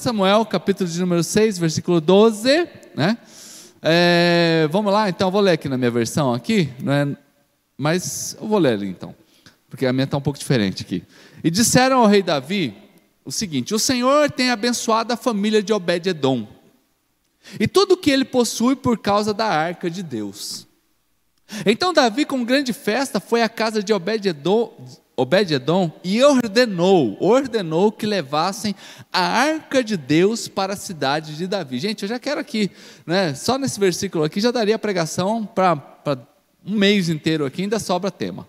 Samuel, capítulo de número 6, versículo 12, né? É, vamos lá, então, vou ler aqui na minha versão aqui, é, mas eu vou ler ali então, porque a minha está um pouco diferente aqui. E disseram ao rei Davi o seguinte: O Senhor tem abençoado a família de Obed-edom, e tudo que ele possui por causa da arca de Deus. Então Davi, com grande festa, foi à casa de Obed-edom Obed-edom e ordenou, ordenou que levassem a arca de Deus para a cidade de Davi. Gente, eu já quero aqui, né, só nesse versículo aqui já daria pregação para um mês inteiro aqui, ainda sobra tema.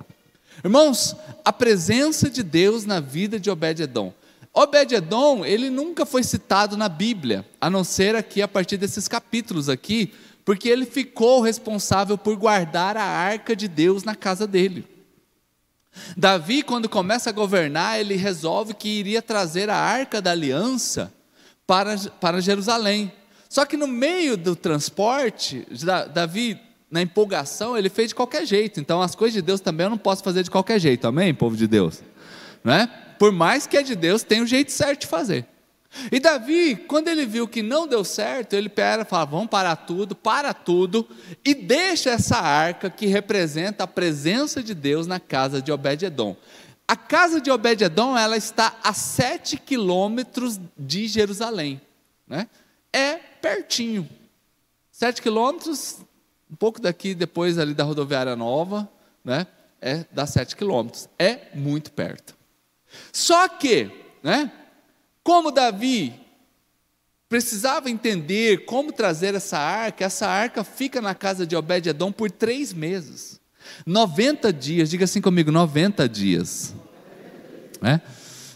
Irmãos, a presença de Deus na vida de Obed-edom. Obed-edom, ele nunca foi citado na Bíblia, a não ser aqui a partir desses capítulos aqui, porque ele ficou responsável por guardar a arca de Deus na casa dele. Davi, quando começa a governar, ele resolve que iria trazer a arca da aliança para, para Jerusalém. Só que no meio do transporte, Davi, na empolgação, ele fez de qualquer jeito. Então, as coisas de Deus também eu não posso fazer de qualquer jeito, amém, povo de Deus? Não é? Por mais que é de Deus, tem o um jeito certo de fazer. E Davi, quando ele viu que não deu certo, ele pera, fala: vamos parar tudo, para tudo, e deixa essa arca que representa a presença de Deus na casa de Obed-Edom. A casa de Obed-Edom ela está a sete quilômetros de Jerusalém, né? É pertinho, sete quilômetros, um pouco daqui depois ali da rodoviária nova, né? É dá sete quilômetros, é muito perto. Só que, né? Como Davi precisava entender como trazer essa arca, essa arca fica na casa de Obed-Edom por três meses. 90 dias, diga assim comigo, 90 dias. É?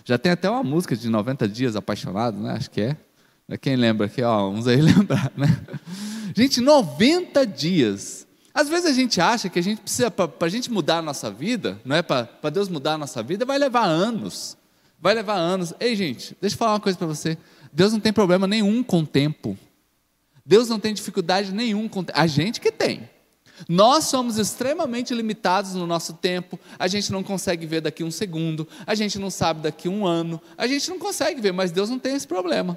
Já tem até uma música de 90 dias apaixonado, né? Acho que é. Quem lembra aqui, ó, uns aí lembrar, né? Gente, 90 dias. Às vezes a gente acha que a gente precisa, para a gente mudar a nossa vida, não é? Para Deus mudar a nossa vida, vai levar anos. Vai levar anos. Ei, gente, deixa eu falar uma coisa para você. Deus não tem problema nenhum com o tempo. Deus não tem dificuldade nenhum com A gente que tem. Nós somos extremamente limitados no nosso tempo, a gente não consegue ver daqui um segundo, a gente não sabe daqui um ano, a gente não consegue ver, mas Deus não tem esse problema.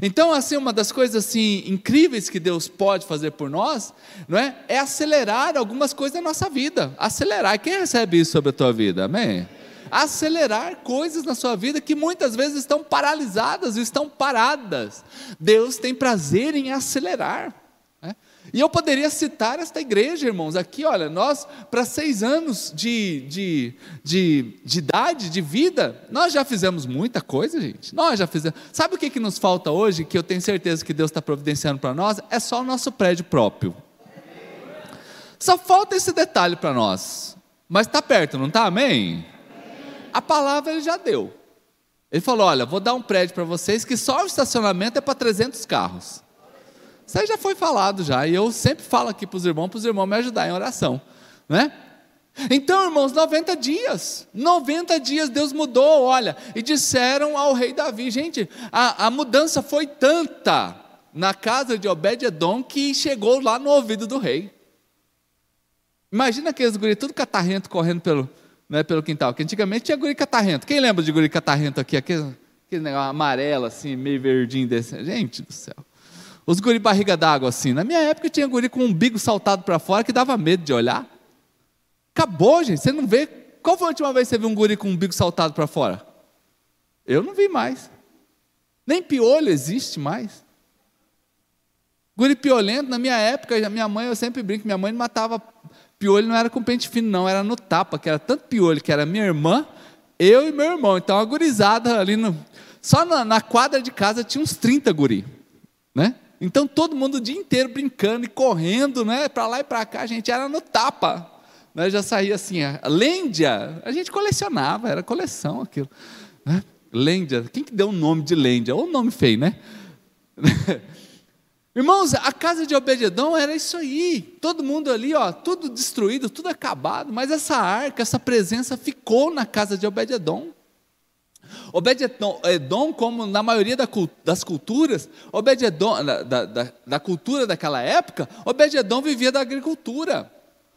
Então, assim, uma das coisas assim incríveis que Deus pode fazer por nós, não é? É acelerar algumas coisas na nossa vida. Acelerar. Quem recebe isso sobre a tua vida? Amém acelerar coisas na sua vida que muitas vezes estão paralisadas, estão paradas. Deus tem prazer em acelerar. Né? E eu poderia citar esta igreja, irmãos, aqui, olha, nós, para seis anos de, de, de, de idade, de vida, nós já fizemos muita coisa, gente. Nós já fizemos. Sabe o que, que nos falta hoje, que eu tenho certeza que Deus está providenciando para nós? É só o nosso prédio próprio. Só falta esse detalhe para nós. Mas está perto, não está? Amém? A palavra ele já deu. Ele falou: Olha, vou dar um prédio para vocês que só o estacionamento é para 300 carros. Isso aí já foi falado já, e eu sempre falo aqui para os irmãos, para os irmãos me ajudar em oração, né? Então, irmãos, 90 dias, 90 dias Deus mudou, olha, e disseram ao rei Davi, gente, a, a mudança foi tanta na casa de Obed-Edom que chegou lá no ouvido do rei. Imagina aqueles guri tudo catarrento correndo pelo, né, pelo quintal. Porque antigamente tinha guri catarrento. Quem lembra de guri catarrento aqui? Aquele, aquele negócio amarelo, assim, meio verdinho desse. Gente do céu. Os guri barriga d'água, assim. Na minha época tinha guri com um umbigo saltado para fora que dava medo de olhar. Acabou, gente. Você não vê. Qual foi a última vez que você viu um guri com um umbigo saltado para fora? Eu não vi mais. Nem piolho existe mais. Guri piolento, na minha época, minha mãe, eu sempre brinco, minha mãe matava Piolho não era com pente fino, não, era no tapa, que era tanto piolho, que era minha irmã, eu e meu irmão. Então a gurizada ali no. Só na, na quadra de casa tinha uns 30 guri. Né? Então todo mundo o dia inteiro brincando e correndo, né? Para lá e para cá, a gente era no tapa. Né? Já saía assim, a Lêndia, a gente colecionava, era coleção aquilo. Né? Lêndia, quem que deu o nome de Lêndia? Ou nome feio, né? Irmãos, a casa de Obededão era isso aí. Todo mundo ali, ó, tudo destruído, tudo acabado, mas essa arca, essa presença ficou na casa de Obededon. Obededon, como na maioria das culturas, Obededon, da, da, da cultura daquela época, Obededon vivia da agricultura.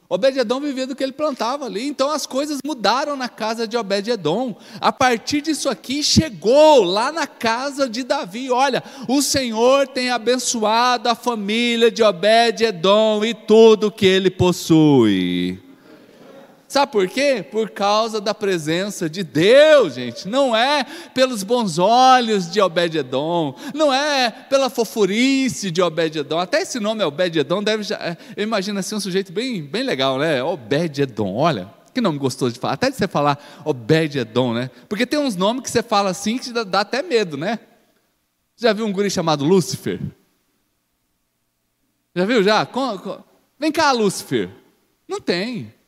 Obed-Edom vivia do que ele plantava ali. Então as coisas mudaram na casa de Obed-Edom. A partir disso aqui, chegou lá na casa de Davi. Olha, o Senhor tem abençoado a família de Obed-Edom e tudo que ele possui. Sabe por quê? Por causa da presença de Deus, gente. Não é pelos bons olhos de Obed-Edom, não é pela fofurice de Obed-Edom. Até esse nome Obed-Edom deve já, é, eu imagino assim um sujeito bem, bem legal, né? Obed-Edom, olha. Que nome gostoso de falar. Até de você falar Obed-Edom, né? Porque tem uns nomes que você fala assim que dá, dá até medo, né? Já viu um guri chamado Lúcifer? Já viu já? Vem cá, Lúcifer. Não tem.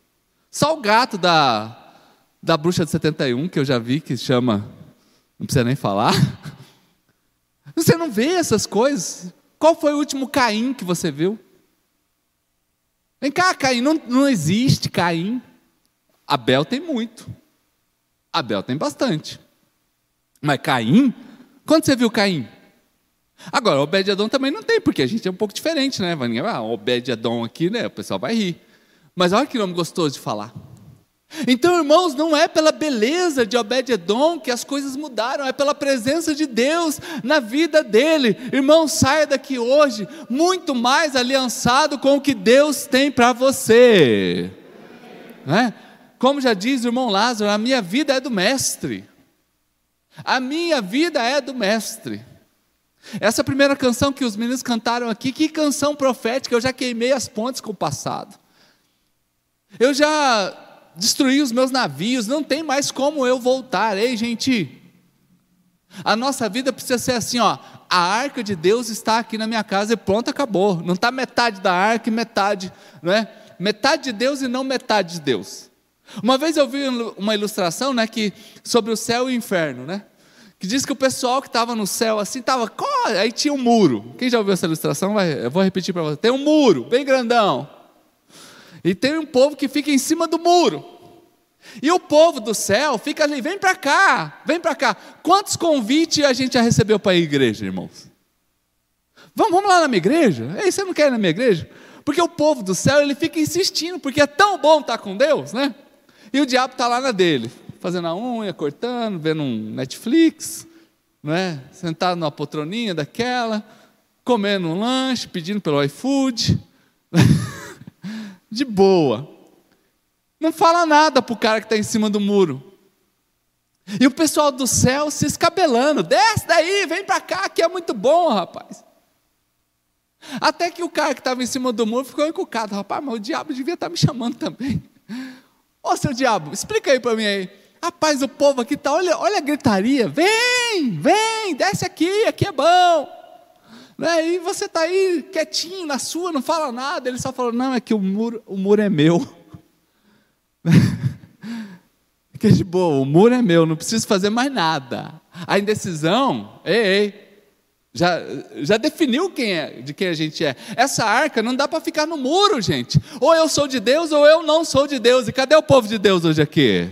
Só o gato da, da bruxa de 71, que eu já vi, que chama. Não precisa nem falar. Você não vê essas coisas? Qual foi o último Caim que você viu? Vem cá, Caim, não, não existe Caim. Abel tem muito. Abel tem bastante. Mas Caim? Quando você viu Caim? Agora, Obed-Edom também não tem, porque a gente é um pouco diferente, né? Vai ah, Obed-Edom aqui, né? O pessoal vai rir. Mas olha que nome gostoso de falar. Então, irmãos, não é pela beleza de Obed-Edom que as coisas mudaram, é pela presença de Deus na vida dele. Irmão, saia daqui hoje muito mais aliançado com o que Deus tem para você. É? Como já diz o irmão Lázaro, a minha vida é do Mestre. A minha vida é do Mestre. Essa primeira canção que os meninos cantaram aqui, que canção profética, eu já queimei as pontes com o passado. Eu já destruí os meus navios, não tem mais como eu voltar. Ei, gente, a nossa vida precisa ser assim, ó. A arca de Deus está aqui na minha casa e pronto, acabou. Não está metade da arca e metade, não é? Metade de Deus e não metade de Deus. Uma vez eu vi uma ilustração, né, que sobre o céu e o inferno, né? Que diz que o pessoal que estava no céu assim estava, aí tinha um muro. Quem já ouviu essa ilustração? Vai, eu vou repetir para você. Tem um muro bem grandão. E tem um povo que fica em cima do muro. E o povo do céu fica ali, vem para cá, vem para cá. Quantos convites a gente já recebeu para a igreja, irmãos? Vamos, vamos lá na minha igreja? Ei, você não quer ir na minha igreja? Porque o povo do céu, ele fica insistindo, porque é tão bom estar com Deus, né? E o diabo está lá na dele, fazendo a unha, cortando, vendo um Netflix, não é? sentado numa poltroninha daquela, comendo um lanche, pedindo pelo iFood. De boa. Não fala nada para o cara que está em cima do muro. E o pessoal do céu se escabelando: desce daí, vem para cá, que é muito bom, rapaz. Até que o cara que estava em cima do muro ficou encucado: rapaz, mas o diabo devia estar tá me chamando também. Ô seu diabo, explica aí para mim aí. Rapaz, o povo aqui está, olha, olha a gritaria: vem, vem, desce aqui, aqui é bom. Né? E você está aí quietinho na sua, não fala nada. Ele só falou: não, é que o muro, o muro é meu. que de boa, o muro é meu, não preciso fazer mais nada. A indecisão, ei, ei, já, já definiu quem é, de quem a gente é. Essa arca não dá para ficar no muro, gente. Ou eu sou de Deus ou eu não sou de Deus. E cadê o povo de Deus hoje aqui?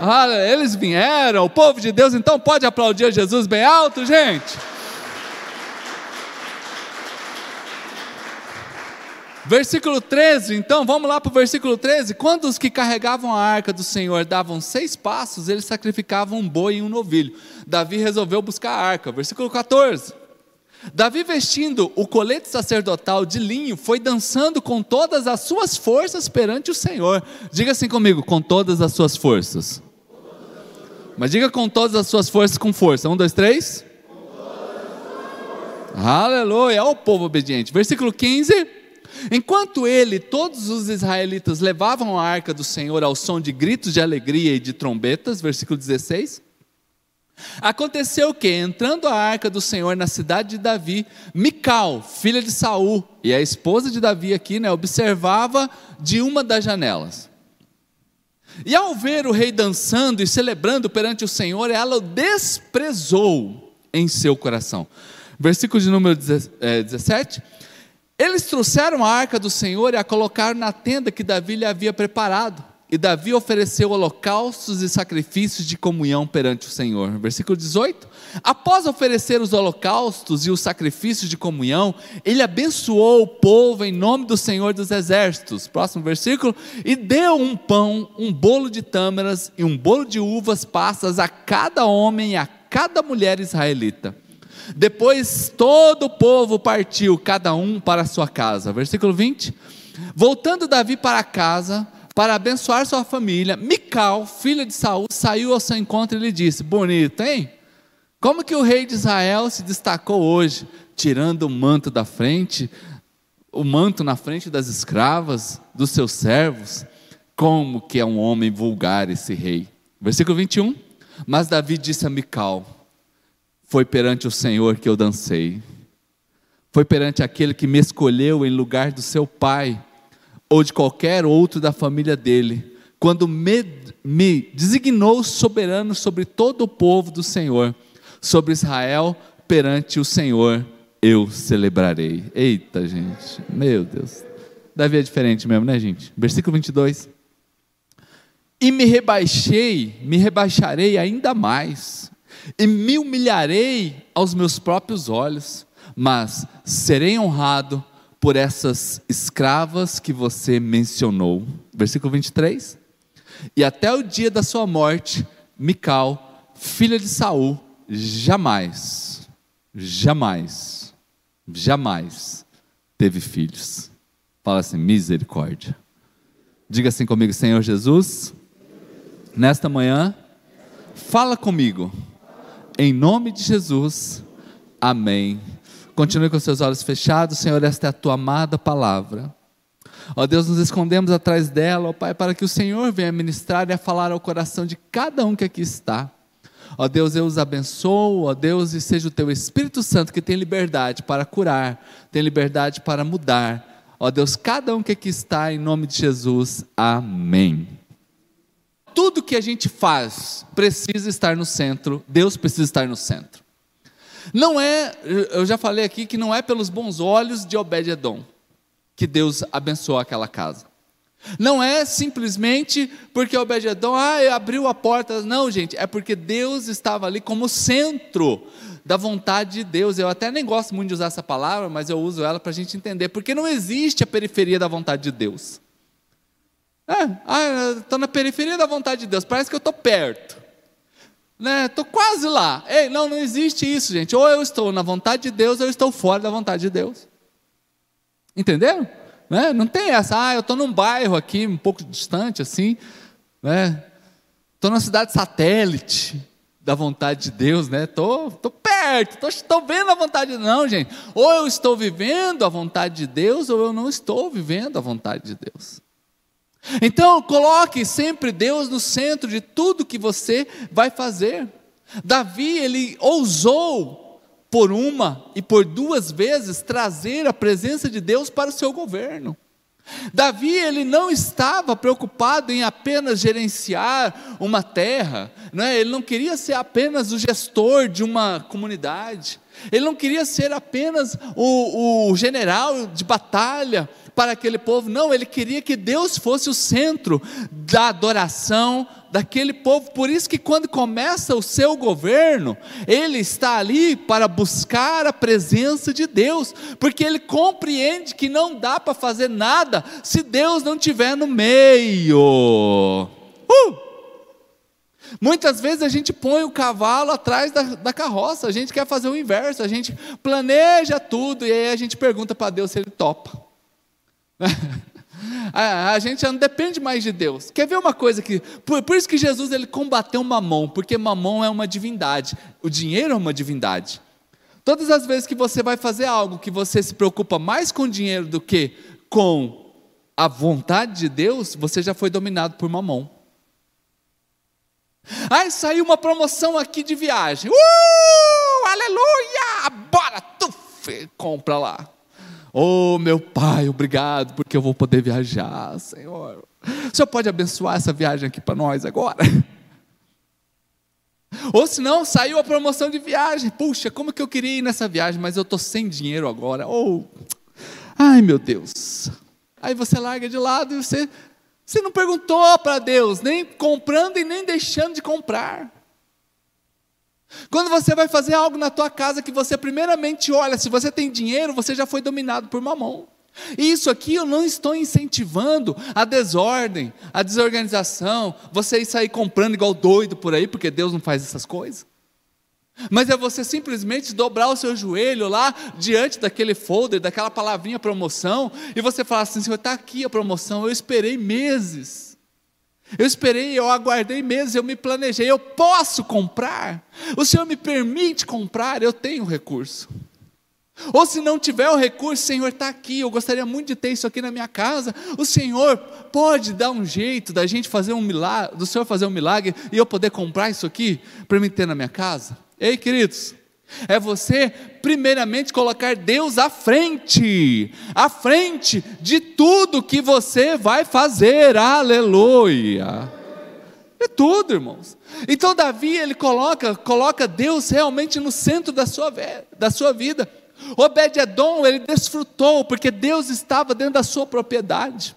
Ah, eles vieram, o povo de Deus, então pode aplaudir Jesus bem alto, gente. Versículo 13, então, vamos lá para o versículo 13. Quando os que carregavam a arca do Senhor davam seis passos, eles sacrificavam um boi e um novilho. Davi resolveu buscar a arca. Versículo 14. Davi, vestindo o colete sacerdotal de linho, foi dançando com todas as suas forças perante o Senhor. Diga assim comigo: com todas as suas forças. Mas diga com todas as suas forças, com força. Um, dois, três. Aleluia, é o povo obediente. Versículo 15. Enquanto ele todos os israelitas levavam a arca do Senhor ao som de gritos de alegria e de trombetas, versículo 16. Aconteceu que, entrando a arca do Senhor na cidade de Davi, Mical, filha de Saul, e a esposa de Davi aqui, né, observava de uma das janelas. E ao ver o rei dançando e celebrando perante o Senhor, ela o desprezou em seu coração. Versículo de número 17. Eles trouxeram a arca do Senhor e a colocaram na tenda que Davi lhe havia preparado. e Davi ofereceu holocaustos e sacrifícios de comunhão perante o Senhor. Versículo 18. Após oferecer os holocaustos e os sacrifícios de comunhão, ele abençoou o povo em nome do Senhor dos Exércitos. Próximo versículo. E deu um pão, um bolo de tâmaras e um bolo de uvas passas a cada homem e a cada mulher israelita. Depois todo o povo partiu, cada um para a sua casa. Versículo 20. Voltando Davi para casa, para abençoar sua família, Mical, filha de Saul, saiu ao seu encontro e lhe disse: Bonito, hein? Como que o rei de Israel se destacou hoje, tirando o manto da frente, o manto na frente das escravas, dos seus servos? Como que é um homem vulgar esse rei? Versículo 21. Mas Davi disse a Mical: Foi perante o Senhor que eu dancei. Foi perante aquele que me escolheu em lugar do seu pai ou de qualquer outro da família dele, quando me, me designou soberano sobre todo o povo do Senhor, sobre Israel, perante o Senhor eu celebrarei. Eita, gente, meu Deus. Davi é diferente mesmo, né, gente? Versículo 22. E me rebaixei, me rebaixarei ainda mais, e me humilharei aos meus próprios olhos, mas serei honrado por essas escravas que você mencionou. Versículo 23. E até o dia da sua morte, Mical, filha de Saul, jamais, jamais, jamais teve filhos. Fala assim, misericórdia. Diga assim comigo, Senhor Jesus, nesta manhã, fala comigo, em nome de Jesus, amém Continue com seus olhos fechados, Senhor, esta é a tua amada palavra. Ó Deus, nos escondemos atrás dela, ó Pai, para que o Senhor venha ministrar e a falar ao coração de cada um que aqui está. Ó Deus, eu os abençoo, ó Deus, e seja o teu Espírito Santo que tem liberdade para curar, tem liberdade para mudar. Ó Deus, cada um que aqui está, em nome de Jesus, amém. Tudo que a gente faz precisa estar no centro, Deus precisa estar no centro. Não é, eu já falei aqui que não é pelos bons olhos de Obed-edom que Deus abençoou aquela casa. Não é simplesmente porque Obed-edom ah, abriu a porta. Não, gente, é porque Deus estava ali como centro da vontade de Deus. Eu até nem gosto muito de usar essa palavra, mas eu uso ela para a gente entender. Porque não existe a periferia da vontade de Deus. É, ah, estou na periferia da vontade de Deus, parece que eu estou perto né? Tô quase lá. Ei, não, não existe isso, gente. Ou eu estou na vontade de Deus, ou eu estou fora da vontade de Deus. Entenderam? Né? Não tem essa. Ah, eu estou num bairro aqui, um pouco distante, assim, né? Estou numa cidade satélite da vontade de Deus, né? Tô, tô perto, tô, tô vendo a vontade de não, gente. Ou eu estou vivendo a vontade de Deus, ou eu não estou vivendo a vontade de Deus. Então, coloque sempre Deus no centro de tudo que você vai fazer. Davi, ele ousou por uma e por duas vezes trazer a presença de Deus para o seu governo. Davi ele não estava preocupado em apenas gerenciar uma terra, não é? ele não queria ser apenas o gestor de uma comunidade, ele não queria ser apenas o, o general de batalha, para aquele povo, não, ele queria que Deus fosse o centro da adoração daquele povo. Por isso que quando começa o seu governo, ele está ali para buscar a presença de Deus, porque ele compreende que não dá para fazer nada se Deus não estiver no meio. Uh! Muitas vezes a gente põe o cavalo atrás da, da, carroça, a gente quer fazer o inverso, a gente planeja tudo e aí a gente pergunta para Deus se ele topa. a, a, gente já não depende mais de Deus. Quer ver uma coisa que. Por, por isso que Jesus ele combateu Mamon, porque Mamon é uma divindade. O dinheiro é uma divindade. Todas as vezes que você vai fazer algo que você se preocupa mais com dinheiro do que com a vontade de Deus, você já foi dominado por Mamon. Ai, saiu uma promoção aqui de viagem. Uh! Aleluia! Bora, tuf, compra lá. Oh, meu Pai, obrigado, porque eu vou poder viajar, Senhor. O Senhor pode abençoar essa viagem aqui para nós agora? Ou se não, saiu a promoção de viagem. Puxa, como que eu queria ir nessa viagem, mas eu estou sem dinheiro agora. Oh, ai meu Deus. Aí você larga de lado e você Você não perguntou para Deus, nem comprando e nem deixando de comprar. Quando você vai fazer algo na tua casa que você primeiramente olha, se você tem dinheiro, você já foi dominado por mamão. Isso aqui eu não estou incentivando a desordem, a desorganização, você sair comprando igual doido por aí, porque Deus não faz essas coisas. Mas é você simplesmente dobrar o seu joelho lá diante daquele folder, daquela palavrinha promoção, e você falar assim: Senhor, está aqui a promoção, eu esperei meses. Eu esperei, eu aguardei meses, eu me planejei, eu posso comprar. O Senhor me permite comprar, eu tenho recurso. Ou se não tiver o recurso, Senhor está aqui, eu gostaria muito de ter isso aqui na minha casa. O Senhor pode dar um jeito da gente fazer um milagre, do Senhor fazer um milagre e eu poder comprar isso aqui para me ter na minha casa? Ei, queridos, é você, primeiramente, colocar Deus à frente, à frente de tudo que você vai fazer, aleluia. É tudo, irmãos. Então, Davi, ele coloca, coloca Deus realmente no centro da sua, da sua vida. Obed-Edom, ele desfrutou, porque Deus estava dentro da sua propriedade.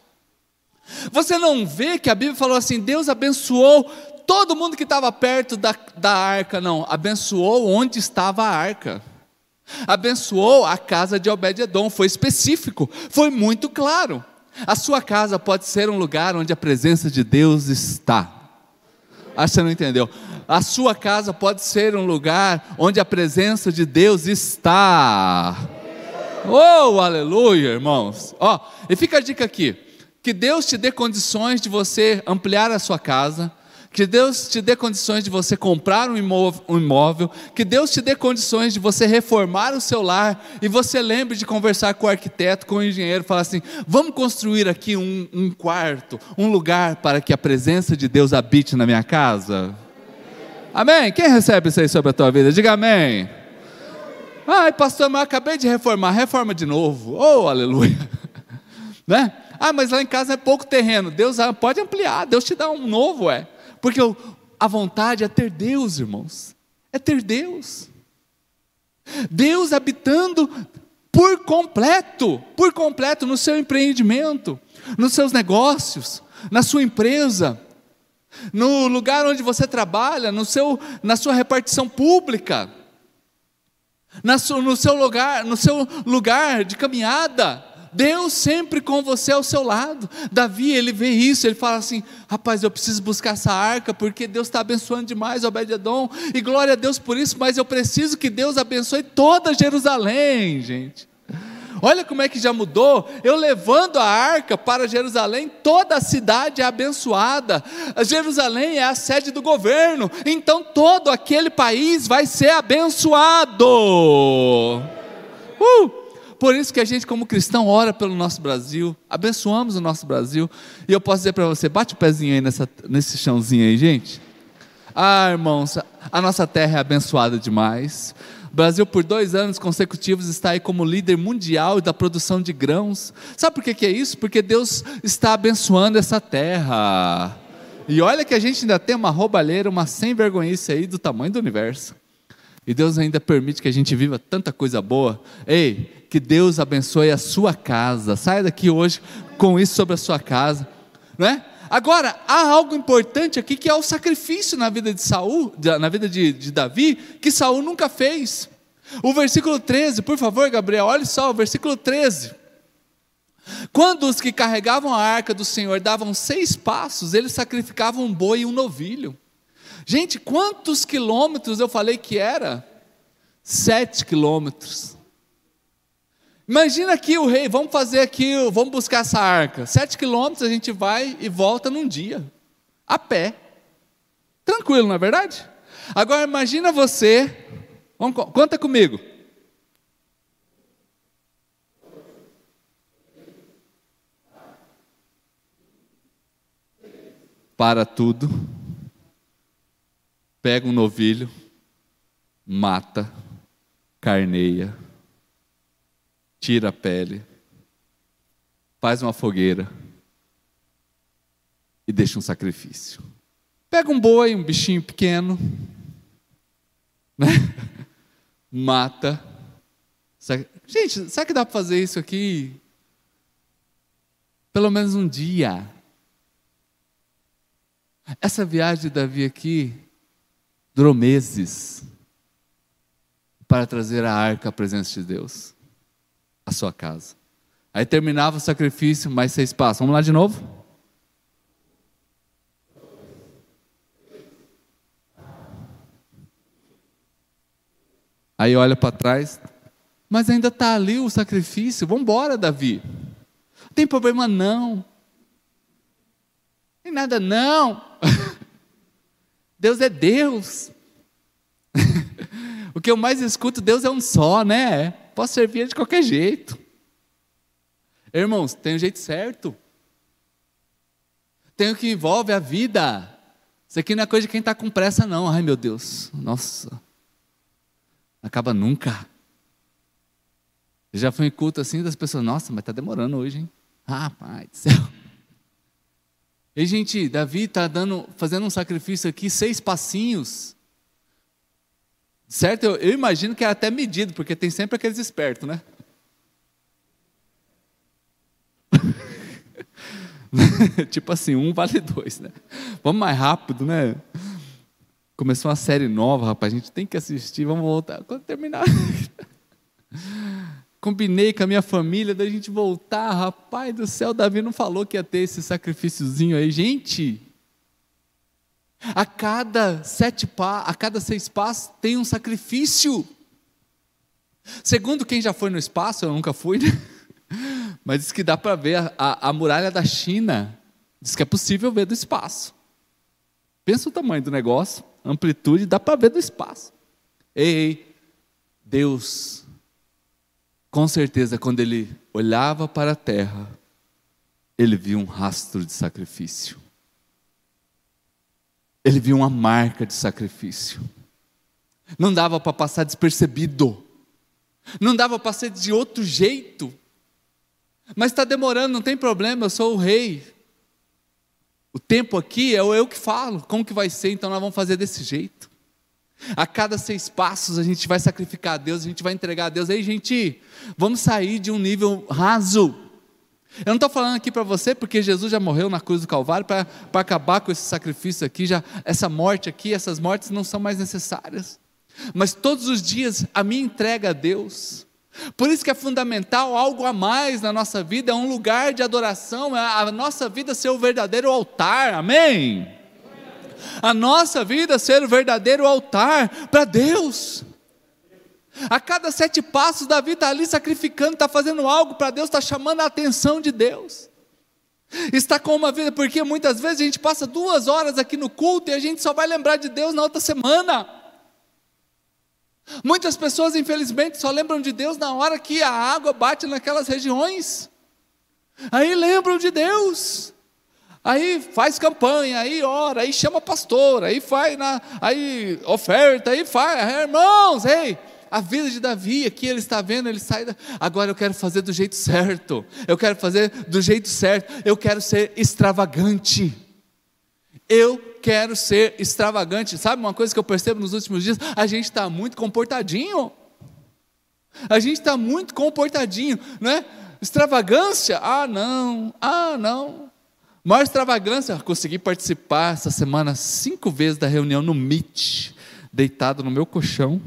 Você não vê que a Bíblia falou assim: Deus abençoou todo mundo que estava perto da, da arca, não. Abençoou onde estava a arca. Abençoou a casa de Obed-Edom. Foi específico, foi muito claro. A sua casa pode ser um lugar onde a presença de Deus está. Acho que você não entendeu. A sua casa pode ser um lugar onde a presença de Deus está. Oh, aleluia, irmãos. Ó, oh, e fica a dica aqui: que Deus te dê condições de você ampliar a sua casa, que Deus te dê condições de você comprar um imóvel, um imóvel, que Deus te dê condições de você reformar o seu lar, e você lembre de conversar com o arquiteto, com o engenheiro, falar assim: vamos construir aqui um, um quarto, um lugar para que a presença de Deus habite na minha casa. Amém? Quem recebe isso aí sobre a tua vida? Diga amém. Ai, pastor, mas eu acabei de reformar, reforma de novo. Oh, aleluia. Né? Ah, mas lá em casa é pouco terreno. Deus ah, pode ampliar, Deus te dá um novo, é. Porque a vontade é ter Deus, irmãos. É ter Deus. Deus habitando por completo, por completo no seu empreendimento, nos seus negócios, na sua empresa, no lugar onde você trabalha, no seu, na sua repartição pública, na, no seu lugar, no seu lugar de caminhada, Deus sempre com você ao seu lado. Davi, ele vê isso, ele fala assim: rapaz, eu preciso buscar essa arca, porque Deus está abençoando demais Obed-Edom, e glória a Deus por isso, mas eu preciso que Deus abençoe toda Jerusalém, gente. Olha como é que já mudou. Eu levando a arca para Jerusalém, toda a cidade é abençoada. Jerusalém é a sede do governo, então todo aquele país vai ser abençoado. Uh! Por isso que a gente, como cristão, ora pelo nosso Brasil, abençoamos o nosso Brasil. E eu posso dizer para você: bate o pezinho aí nessa, nesse chãozinho aí, gente. Ah, irmãos, a nossa terra é abençoada demais. O Brasil, por dois anos consecutivos, está aí como líder mundial da produção de grãos. Sabe por que, que é isso? Porque Deus está abençoando essa terra. E olha que a gente ainda tem uma roubalheira, uma sem vergonhice aí do tamanho do universo. E Deus ainda permite que a gente viva tanta coisa boa. Ei, que Deus abençoe a sua casa. Saia daqui hoje com isso sobre a sua casa, não é? Agora, há algo importante aqui que é o sacrifício na vida de Saul, na vida de, de Davi, que Saul nunca fez. O versículo 13, por favor, Gabriel, olhe só, o versículo 13. Quando os que carregavam a arca do Senhor davam seis passos, eles sacrificavam um boi e um novilho. Gente, quantos quilômetros eu falei que era? Sete quilômetros. Imagina aqui o rei, vamos fazer aqui, vamos buscar essa arca. Sete quilômetros a gente vai e volta num dia, a pé. Tranquilo, não é verdade? Agora imagina você, vamos, conta comigo. Para tudo pega um novilho, mata, carneia, tira a pele, faz uma fogueira e deixa um sacrifício. Pega um boi, um bichinho pequeno, né? mata. Gente, será que dá para fazer isso aqui? Pelo menos um dia. Essa viagem de Davi aqui durou meses para trazer a arca à presença de Deus, à sua casa. Aí terminava o sacrifício, mais seis passos. Vamos lá de novo? Aí olha para trás, mas ainda está ali o sacrifício. Vamos embora, Davi. Não tem problema não. Tem nada não. Deus é Deus. o que eu mais escuto, Deus é um só, né? Posso servir de qualquer jeito. Irmãos, tem um jeito certo. Tem o que envolve a vida. Isso aqui não é coisa de quem está com pressa, não. Ai, meu Deus. Nossa acaba nunca. Eu já fui em culto assim das pessoas, nossa, mas está demorando hoje, hein? Pai do céu. E, gente, Davi está dando, fazendo um sacrifício aqui, seis passinhos. Certo? Eu, eu imagino que é até medido, porque tem sempre aqueles espertos, né? tipo assim, um vale dois, né? Vamos mais rápido, né? Começou uma série nova, rapaz, a gente tem que assistir, vamos voltar. Quando terminar. Combinei com a minha família da gente voltar, rapaz do céu, Davi não falou que ia ter esse sacrifíciozinho aí, gente. A cada sete pa, a cada seis passos tem um sacrifício. Segundo quem já foi no espaço, eu nunca fui, né? mas diz que dá para ver a, a, a muralha da China. Diz que é possível ver do espaço. Pensa o tamanho do negócio amplitude, dá para ver do espaço. Ei, Deus, com certeza, quando ele olhava para a terra, ele viu um rastro de sacrifício. Ele viu uma marca de sacrifício. Não dava para passar despercebido. Não dava para ser de outro jeito. Mas está demorando, não tem problema, eu sou o rei. O tempo aqui é eu que falo, como que vai ser, então nós vamos fazer desse jeito. A cada seis passos a gente vai sacrificar a Deus, a gente vai entregar a Deus. Aí, gente, vamos sair de um nível raso. Eu não estou falando aqui para você porque Jesus já morreu na cruz do Calvário para acabar com esse sacrifício aqui, já essa morte aqui, essas mortes não são mais necessárias. Mas todos os dias a minha entrega a Deus, por isso que é fundamental algo a mais na nossa vida, é um lugar de adoração, é a nossa vida ser o verdadeiro altar, amém? A nossa vida ser o verdadeiro altar para Deus. A cada sete passos, Davi está ali sacrificando, está fazendo algo para Deus, está chamando a atenção de Deus. Está com uma vida, porque muitas vezes a gente passa duas horas aqui no culto e a gente só vai lembrar de Deus na outra semana. Muitas pessoas, infelizmente, só lembram de Deus na hora que a água bate naquelas regiões. Aí lembram de Deus. Aí faz campanha, aí ora, aí chama pastor, aí faz na, aí oferta, aí faz, irmãos, ei, a vida de Davi aqui ele está vendo, ele sai, da, agora eu quero fazer do jeito certo. Eu quero fazer do jeito certo. Eu quero ser extravagante. Eu quero ser extravagante. Sabe uma coisa que eu percebo nos últimos dias? A gente está muito comportadinho. A gente está muito comportadinho, não é? Extravagância? Ah, não. Ah, não. Maior extravagância, consegui participar essa semana cinco vezes da reunião no Meet, deitado no meu colchão,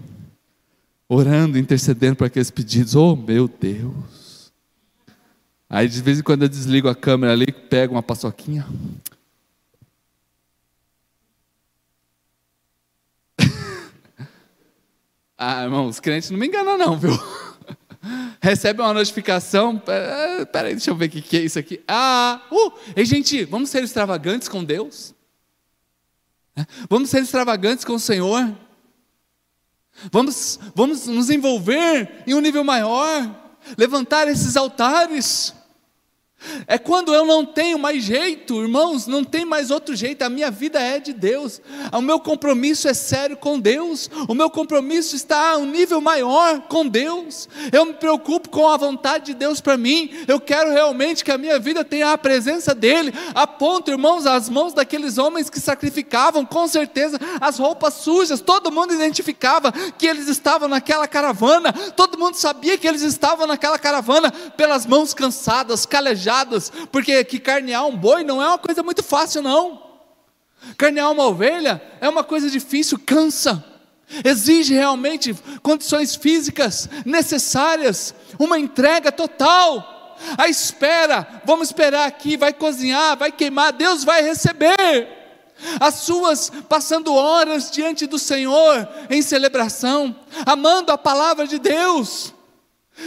orando, intercedendo para aqueles pedidos. Oh, meu Deus. Aí de vez em quando eu desligo a câmera ali, pego uma paçoquinha. Ah, irmão, os crentes não me enganam, não, viu? Recebe uma notificação. Peraí, deixa eu ver o que, que é isso aqui. Ah, uh! Ei, gente, vamos ser extravagantes com Deus? Vamos ser extravagantes com o Senhor? Vamos, vamos nos envolver em um nível maior, levantar esses altares. É quando eu não tenho mais jeito, irmãos, não tem mais outro jeito, a minha vida é de Deus, o meu compromisso é sério com Deus, o meu compromisso está a um nível maior com Deus, eu me preocupo com a vontade de Deus para mim, eu quero realmente que a minha vida tenha a presença dEle, aponto, irmãos, as mãos daqueles homens que sacrificavam, com certeza, as roupas sujas, todo mundo identificava que eles estavam naquela caravana, todo mundo sabia que eles estavam naquela caravana, pelas mãos cansadas, calejadas, porque que carnear um boi não é uma coisa muito fácil, não. Carnear uma ovelha é uma coisa difícil, cansa. Exige realmente condições físicas necessárias, uma entrega total. A espera, vamos esperar aqui, vai cozinhar, vai queimar, Deus vai receber. As suas passando horas diante do Senhor em celebração, amando a palavra de Deus.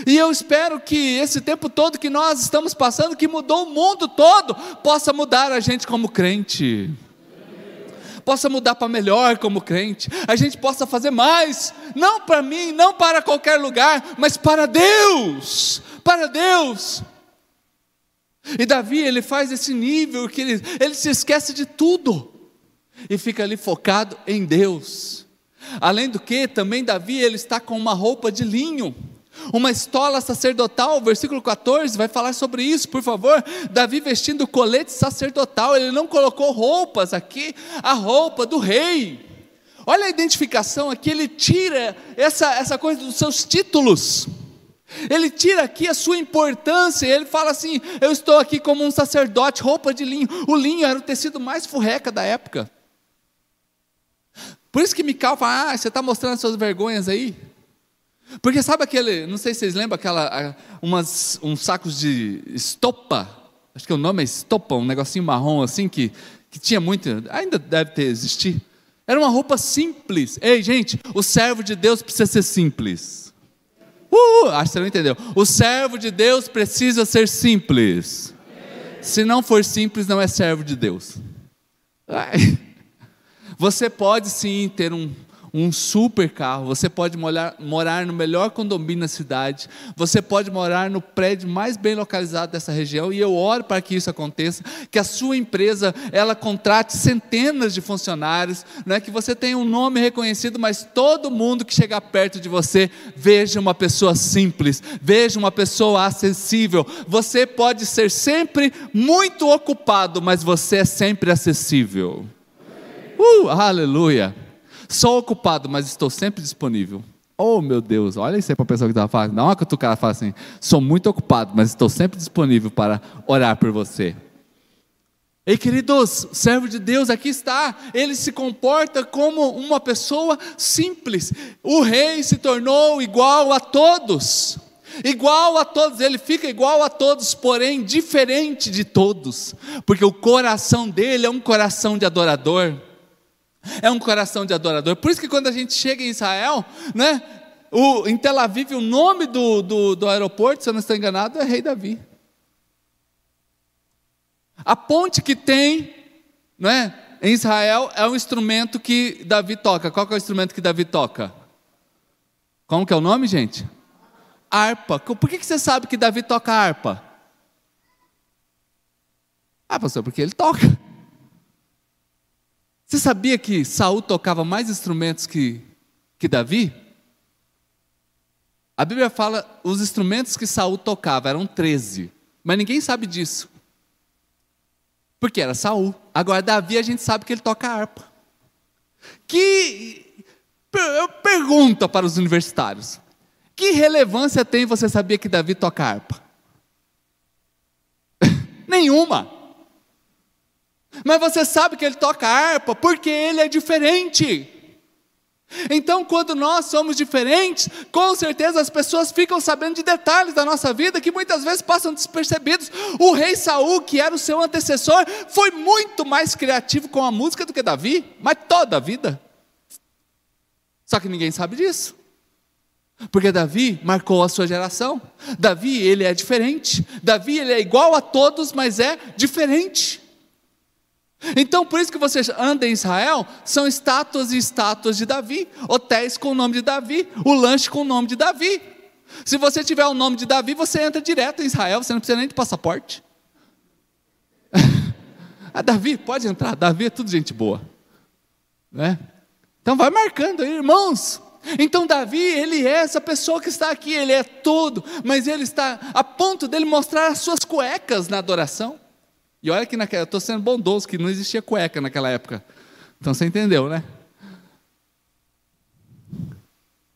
E eu espero que esse tempo todo que nós estamos passando, que mudou o mundo todo, possa mudar a gente como crente. Possa mudar para melhor como crente, a gente possa fazer mais, não para mim, não para qualquer lugar, mas para Deus, para Deus. E Davi, ele faz esse nível que ele, ele se esquece de tudo e fica ali focado em Deus. Além do que, também Davi, ele está com uma roupa de linho. Uma estola sacerdotal, versículo 14, vai falar sobre isso, por favor. Davi vestindo colete sacerdotal, ele não colocou roupas aqui, a roupa do rei. Olha a identificação aqui, ele tira essa, essa coisa dos seus títulos. Ele tira aqui a sua importância, ele fala assim: Eu estou aqui como um sacerdote, roupa de linho. O linho era o tecido mais furreca da época. Por isso que Mical fala: Ah, você está mostrando as suas vergonhas aí? Porque sabe aquele, não sei se vocês lembram, aquela, umas, uns sacos de estopa, acho que o nome é estopa, um negocinho marrom assim, que, que tinha muito, ainda deve ter existido. Era uma roupa simples. Ei, gente, o servo de Deus precisa ser simples. Uh, acho que você não entendeu. O servo de Deus precisa ser simples. Se não for simples, não é servo de Deus. Você pode sim ter um, um super carro, você pode morar, morar no melhor condomínio da cidade, você pode morar no prédio mais bem localizado dessa região, e eu oro para que isso aconteça, que a sua empresa, ela contrate centenas de funcionários, não é que você tenha um nome reconhecido, mas todo mundo que chegar perto de você, veja uma pessoa simples, veja uma pessoa acessível, você pode ser sempre muito ocupado, mas você é sempre acessível. Uh, aleluia! Sou ocupado, mas estou sempre disponível. Oh, meu Deus, olha isso aí para a pessoa que está falando. Dá uma cutucada fala assim: sou muito ocupado, mas estou sempre disponível para orar por você. Ei, queridos, servo de Deus, aqui está. Ele se comporta como uma pessoa simples. O rei se tornou igual a todos. Igual a todos, ele fica igual a todos, porém diferente de todos, porque o coração dele é um coração de adorador. É um coração de adorador. Por isso que quando a gente chega em Israel, né, o, em Tel Aviv, o nome do, do, do aeroporto, se eu não estou enganado, é Rei Davi. A ponte que tem né, em Israel é um instrumento que Davi toca. Qual é o instrumento que Davi toca? Como que é o nome, gente? Harpa. Por que, que você sabe que Davi toca harpa? Ah, pastor, porque ele toca. Você sabia que Saul tocava mais instrumentos que, que Davi? A Bíblia fala os instrumentos que Saul tocava eram 13, mas ninguém sabe disso. Porque era Saul. Agora Davi a gente sabe que ele toca harpa. Que eu pergunto para os universitários: que relevância tem você saber que Davi toca harpa? Nenhuma. Mas você sabe que ele toca harpa porque ele é diferente. Então, quando nós somos diferentes, com certeza as pessoas ficam sabendo de detalhes da nossa vida que muitas vezes passam despercebidos. O rei Saul, que era o seu antecessor, foi muito mais criativo com a música do que Davi, mas toda a vida. Só que ninguém sabe disso. Porque Davi marcou a sua geração. Davi, ele é diferente. Davi, ele é igual a todos, mas é diferente. Então, por isso que você anda em Israel, são estátuas e estátuas de Davi, hotéis com o nome de Davi, o lanche com o nome de Davi. Se você tiver o nome de Davi, você entra direto em Israel, você não precisa nem de passaporte. ah, Davi, pode entrar, Davi é tudo gente boa. Né? Então vai marcando aí, irmãos. Então Davi, ele é essa pessoa que está aqui, ele é tudo, mas ele está a ponto dele mostrar as suas cuecas na adoração. E olha que naquela, eu estou sendo bondoso, que não existia cueca naquela época. Então você entendeu, né?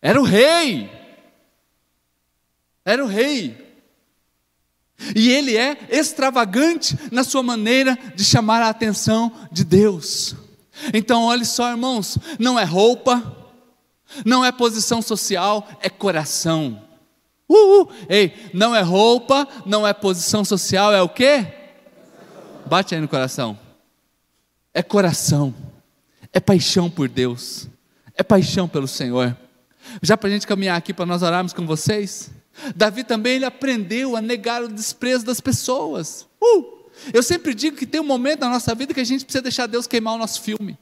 Era o rei. Era o rei. E ele é extravagante na sua maneira de chamar a atenção de Deus. Então, olhe só, irmãos, não é roupa, não é posição social, é coração. Uh, uh, ei, não é roupa, não é posição social, é o quê? Bate aí no coração. É coração, é paixão por Deus, é paixão pelo Senhor. Já para a gente caminhar aqui para nós orarmos com vocês, Davi também ele aprendeu a negar o desprezo das pessoas. Uh, eu sempre digo que tem um momento na nossa vida que a gente precisa deixar Deus queimar o nosso filme.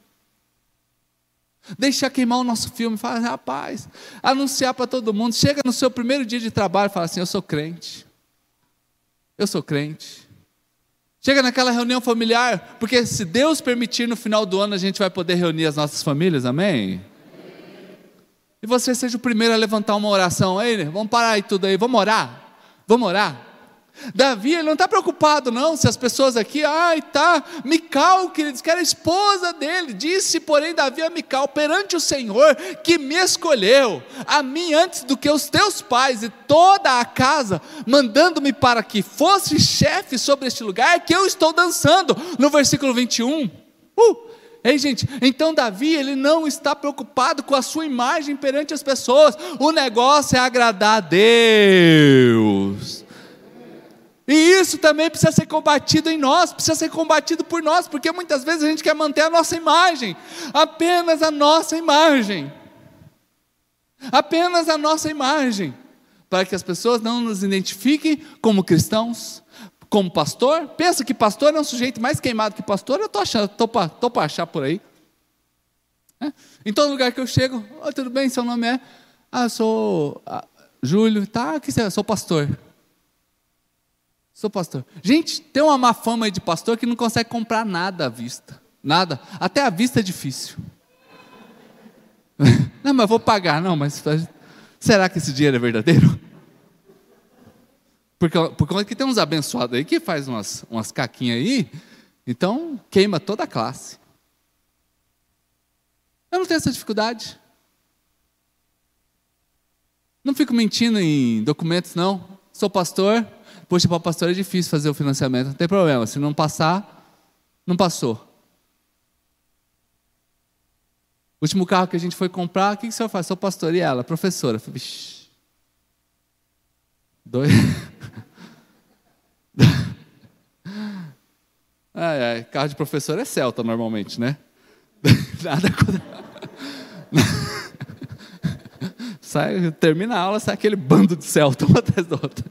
Deixar queimar o nosso filme, falar, rapaz, anunciar para todo mundo. Chega no seu primeiro dia de trabalho e fala assim: Eu sou crente. Eu sou crente. Chega naquela reunião familiar, porque se Deus permitir, no final do ano a gente vai poder reunir as nossas famílias, amém? E você seja o primeiro a levantar uma oração. Ei, vamos parar aí tudo aí, vamos orar? Vamos orar? Davi, ele não está preocupado, não, se as pessoas aqui, ai, tá, Mical, queridos, que era a esposa dele, disse, porém, Davi a Mical, perante o Senhor, que me escolheu, a mim antes do que os teus pais e toda a casa, mandando-me para que fosse chefe sobre este lugar, que eu estou dançando, no versículo 21. Uh, Ei, gente, então Davi, ele não está preocupado com a sua imagem perante as pessoas, o negócio é agradar a Deus. E isso também precisa ser combatido em nós, precisa ser combatido por nós, porque muitas vezes a gente quer manter a nossa imagem, apenas a nossa imagem. Apenas a nossa imagem, para que as pessoas não nos identifiquem como cristãos, como pastor. Pensa que pastor é um sujeito mais queimado que pastor, eu estou achando, estou para achar por aí. É? Em todo lugar que eu chego, oh, tudo bem, seu nome é? Ah, eu sou ah, Júlio, tá, que é? Sou pastor. Sou pastor. Gente, tem uma má fama aí de pastor que não consegue comprar nada à vista. Nada. Até à vista é difícil. Não, mas vou pagar. Não, mas será que esse dinheiro é verdadeiro? Porque, por conta que tem uns abençoados aí que faz umas, umas caquinhas aí, então queima toda a classe. Eu não tenho essa dificuldade. Não fico mentindo em documentos, não. Sou pastor, Poxa, para o pastor é difícil fazer o financiamento. Não tem problema, se não passar, não passou. O último carro que a gente foi comprar, o que, que o senhor faz? Sou pastor e ela, professora. Dois. ai, ai, carro de professor é Celta normalmente, né? Nada sai, termina a aula, sai aquele bando de Celta uma atrás da outra.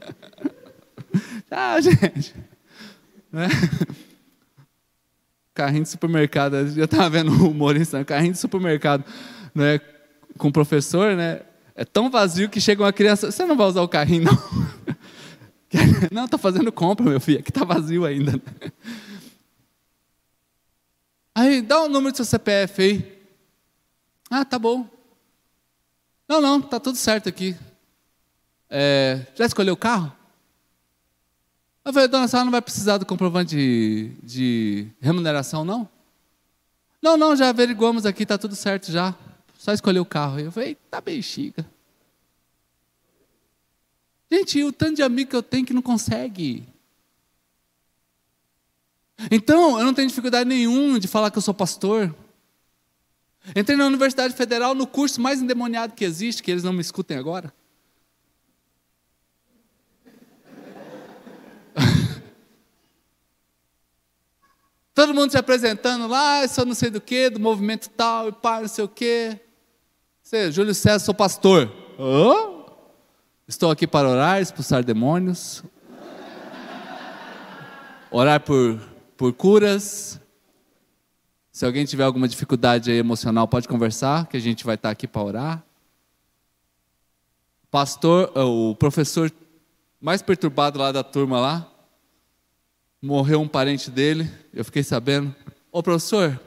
Ah, gente. Né? Carrinho de supermercado. Eu estava vendo o humorista, né? carrinho de supermercado né? com o professor, né? É tão vazio que chega uma criança. Você não vai usar o carrinho, não? Não, estou fazendo compra, meu filho. Aqui está vazio ainda. Aí, dá o número do seu CPF aí. Ah, tá bom. Não, não, tá tudo certo aqui. É, já escolheu o carro? Falei, dona, a senhora não vai precisar do comprovante de, de remuneração, não? Não, não, já averiguamos aqui, está tudo certo já. Só escolher o carro. Eu falei, tá bexiga. Gente, o tanto de amigo que eu tenho que não consegue. Então, eu não tenho dificuldade nenhuma de falar que eu sou pastor. Entrei na Universidade Federal no curso mais endemoniado que existe, que eles não me escutem agora. Todo mundo se apresentando lá, eu sou não sei do que, do movimento tal, e pá, não sei o quê. Você, Júlio César, sou pastor. Oh? Estou aqui para orar, expulsar demônios, orar por, por curas. Se alguém tiver alguma dificuldade emocional, pode conversar, que a gente vai estar aqui para orar. Pastor, o professor mais perturbado lá da turma lá, morreu um parente dele, eu fiquei sabendo. Ô professor,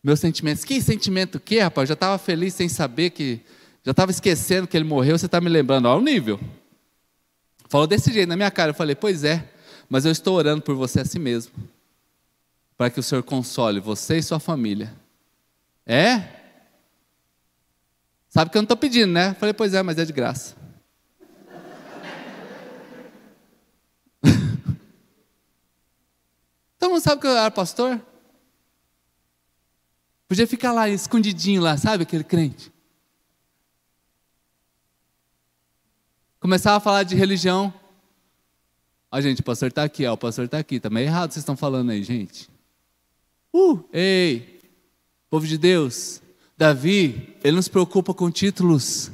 meus sentimentos. Que sentimento que, rapaz? Já estava feliz sem saber que. Já estava esquecendo que ele morreu, você está me lembrando. Olha o nível. Falou desse jeito na minha cara. Eu falei, pois é, mas eu estou orando por você assim mesmo. Para que o Senhor console você e sua família. É? Sabe que eu não estou pedindo, né? Eu falei, pois é, mas é de graça. Todo mundo sabe que eu era pastor? Podia ficar lá escondidinho lá, sabe aquele crente? Começava a falar de religião. Ó, gente, o pastor está aqui, ó, o pastor está aqui. Está meio errado vocês estão falando aí, gente. Uh, ei, povo de Deus. Davi, ele não se preocupa com títulos.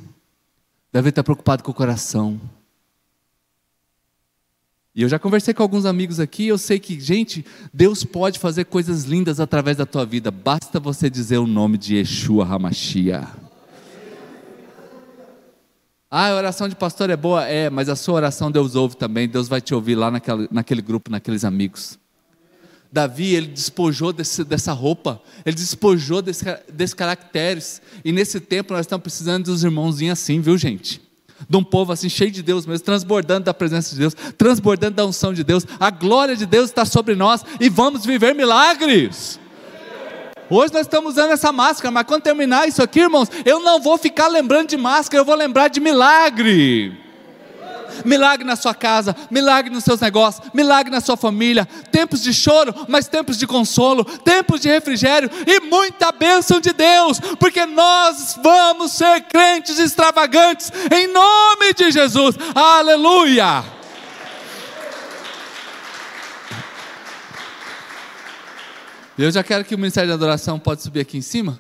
Davi está preocupado com o coração. E eu já conversei com alguns amigos aqui, eu sei que, gente, Deus pode fazer coisas lindas através da tua vida, basta você dizer o nome de Yeshua Hamashia. Ah, a oração de pastor é boa? É, mas a sua oração Deus ouve também, Deus vai te ouvir lá naquele grupo, naqueles amigos. Davi, ele despojou desse, dessa roupa, ele despojou desse, desses caracteres, e nesse tempo nós estamos precisando dos irmãozinhos assim, viu gente? De um povo assim, cheio de Deus mesmo, transbordando da presença de Deus, transbordando da unção de Deus, a glória de Deus está sobre nós, e vamos viver milagres. Hoje nós estamos usando essa máscara, mas quando terminar isso aqui, irmãos, eu não vou ficar lembrando de máscara, eu vou lembrar de milagre. Milagre na sua casa, milagre nos seus negócios, milagre na sua família, tempos de choro, mas tempos de consolo, tempos de refrigério e muita bênção de Deus, porque nós vamos ser crentes extravagantes em nome de Jesus. Aleluia! Eu já quero que o Ministério da Adoração pode subir aqui em cima.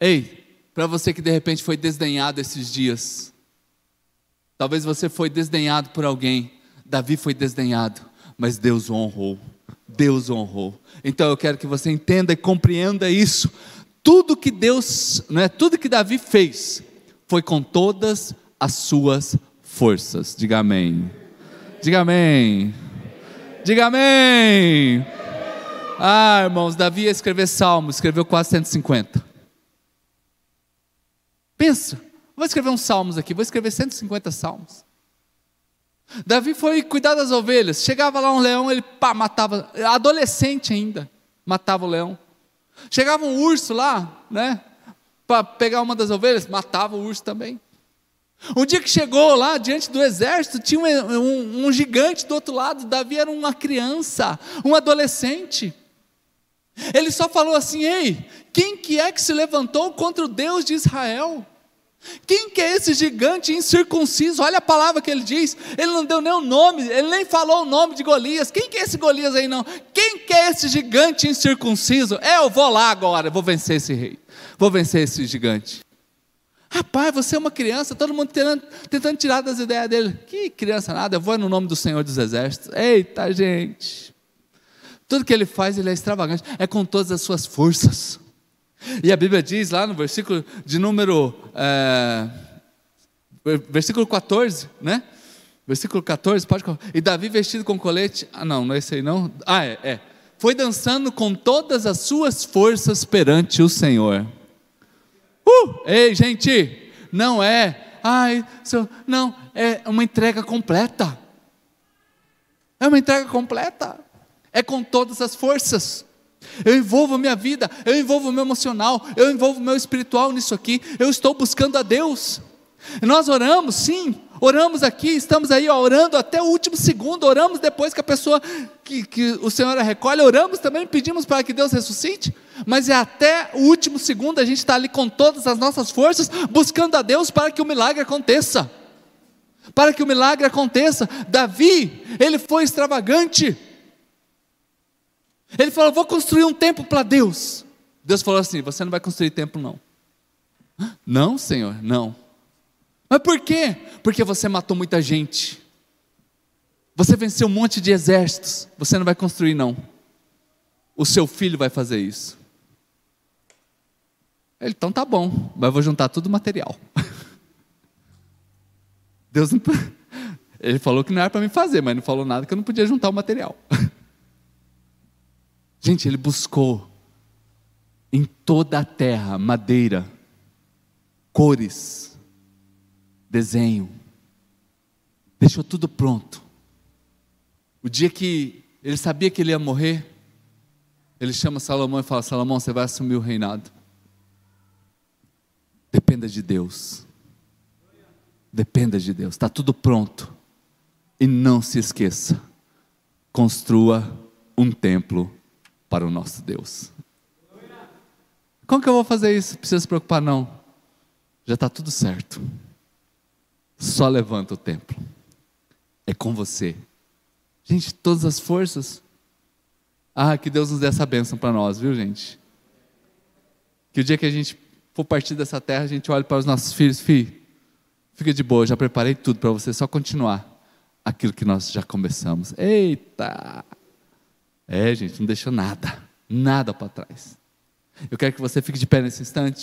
Ei, para você que de repente foi desdenhado esses dias. Talvez você foi desdenhado por alguém. Davi foi desdenhado, mas Deus o honrou. Deus o honrou. Então eu quero que você entenda e compreenda isso. Tudo que Deus, não é tudo que Davi fez foi com todas as suas forças. Diga amém. Diga amém. Diga amém. Ah, irmãos, Davi ia escrever salmos, escreveu quase 150. Pensa, vou escrever uns salmos aqui, vou escrever 150 salmos. Davi foi cuidar das ovelhas, chegava lá um leão, ele pá, matava, adolescente ainda, matava o leão. Chegava um urso lá, né, para pegar uma das ovelhas, matava o urso também. Um dia que chegou lá diante do exército, tinha um, um, um gigante do outro lado, Davi era uma criança, um adolescente. Ele só falou assim: Ei, quem que é que se levantou contra o Deus de Israel? Quem que é esse gigante incircunciso? Olha a palavra que ele diz. Ele não deu nem o nome, ele nem falou o nome de Golias. Quem que é esse Golias aí não? Quem que é esse gigante incircunciso? É, eu vou lá agora, vou vencer esse rei. Vou vencer esse gigante. Rapaz, você é uma criança, todo mundo tentando, tentando tirar das ideias dele. Que criança nada, eu vou no nome do Senhor dos Exércitos. Eita, gente. Tudo que ele faz, ele é extravagante, é com todas as suas forças. E a Bíblia diz lá no versículo de número. É, versículo 14, né? Versículo 14, pode. E Davi vestido com colete. Ah, não, não é esse aí não. Ah, é, é. Foi dançando com todas as suas forças perante o Senhor. Uh! Ei, gente! Não é. Ai, não, é uma entrega completa. É uma entrega completa é com todas as forças. Eu envolvo minha vida, eu envolvo o meu emocional, eu envolvo o meu espiritual nisso aqui. Eu estou buscando a Deus. Nós oramos, sim, oramos aqui, estamos aí ó, orando até o último segundo, oramos depois que a pessoa que, que o Senhor a recolhe, oramos também, pedimos para que Deus ressuscite, mas é até o último segundo a gente está ali com todas as nossas forças, buscando a Deus para que o milagre aconteça. Para que o milagre aconteça. Davi, ele foi extravagante. Ele falou: Vou construir um templo para Deus. Deus falou assim: Você não vai construir templo, não. Não, Senhor, não. Mas por quê? Porque você matou muita gente. Você venceu um monte de exércitos. Você não vai construir, não. O seu filho vai fazer isso. Ele, então tá bom, mas vou juntar tudo material. Deus não. Ele falou que não era para mim fazer, mas não falou nada que eu não podia juntar o material. Gente, ele buscou em toda a terra madeira, cores, desenho, deixou tudo pronto. O dia que ele sabia que ele ia morrer, ele chama Salomão e fala: Salomão, você vai assumir o reinado. Dependa de Deus. Dependa de Deus. Está tudo pronto. E não se esqueça: construa um templo para o nosso Deus. Como que eu vou fazer isso? Não precisa se preocupar, não. Já está tudo certo. Só levanta o templo. É com você. Gente, todas as forças. Ah, que Deus nos dê essa bênção para nós, viu, gente? Que o dia que a gente for partir dessa terra, a gente olhe para os nossos filhos, filho, fica de boa, já preparei tudo para você, só continuar aquilo que nós já começamos. Eita! É, gente, não deixou nada, nada para trás. Eu quero que você fique de pé nesse instante.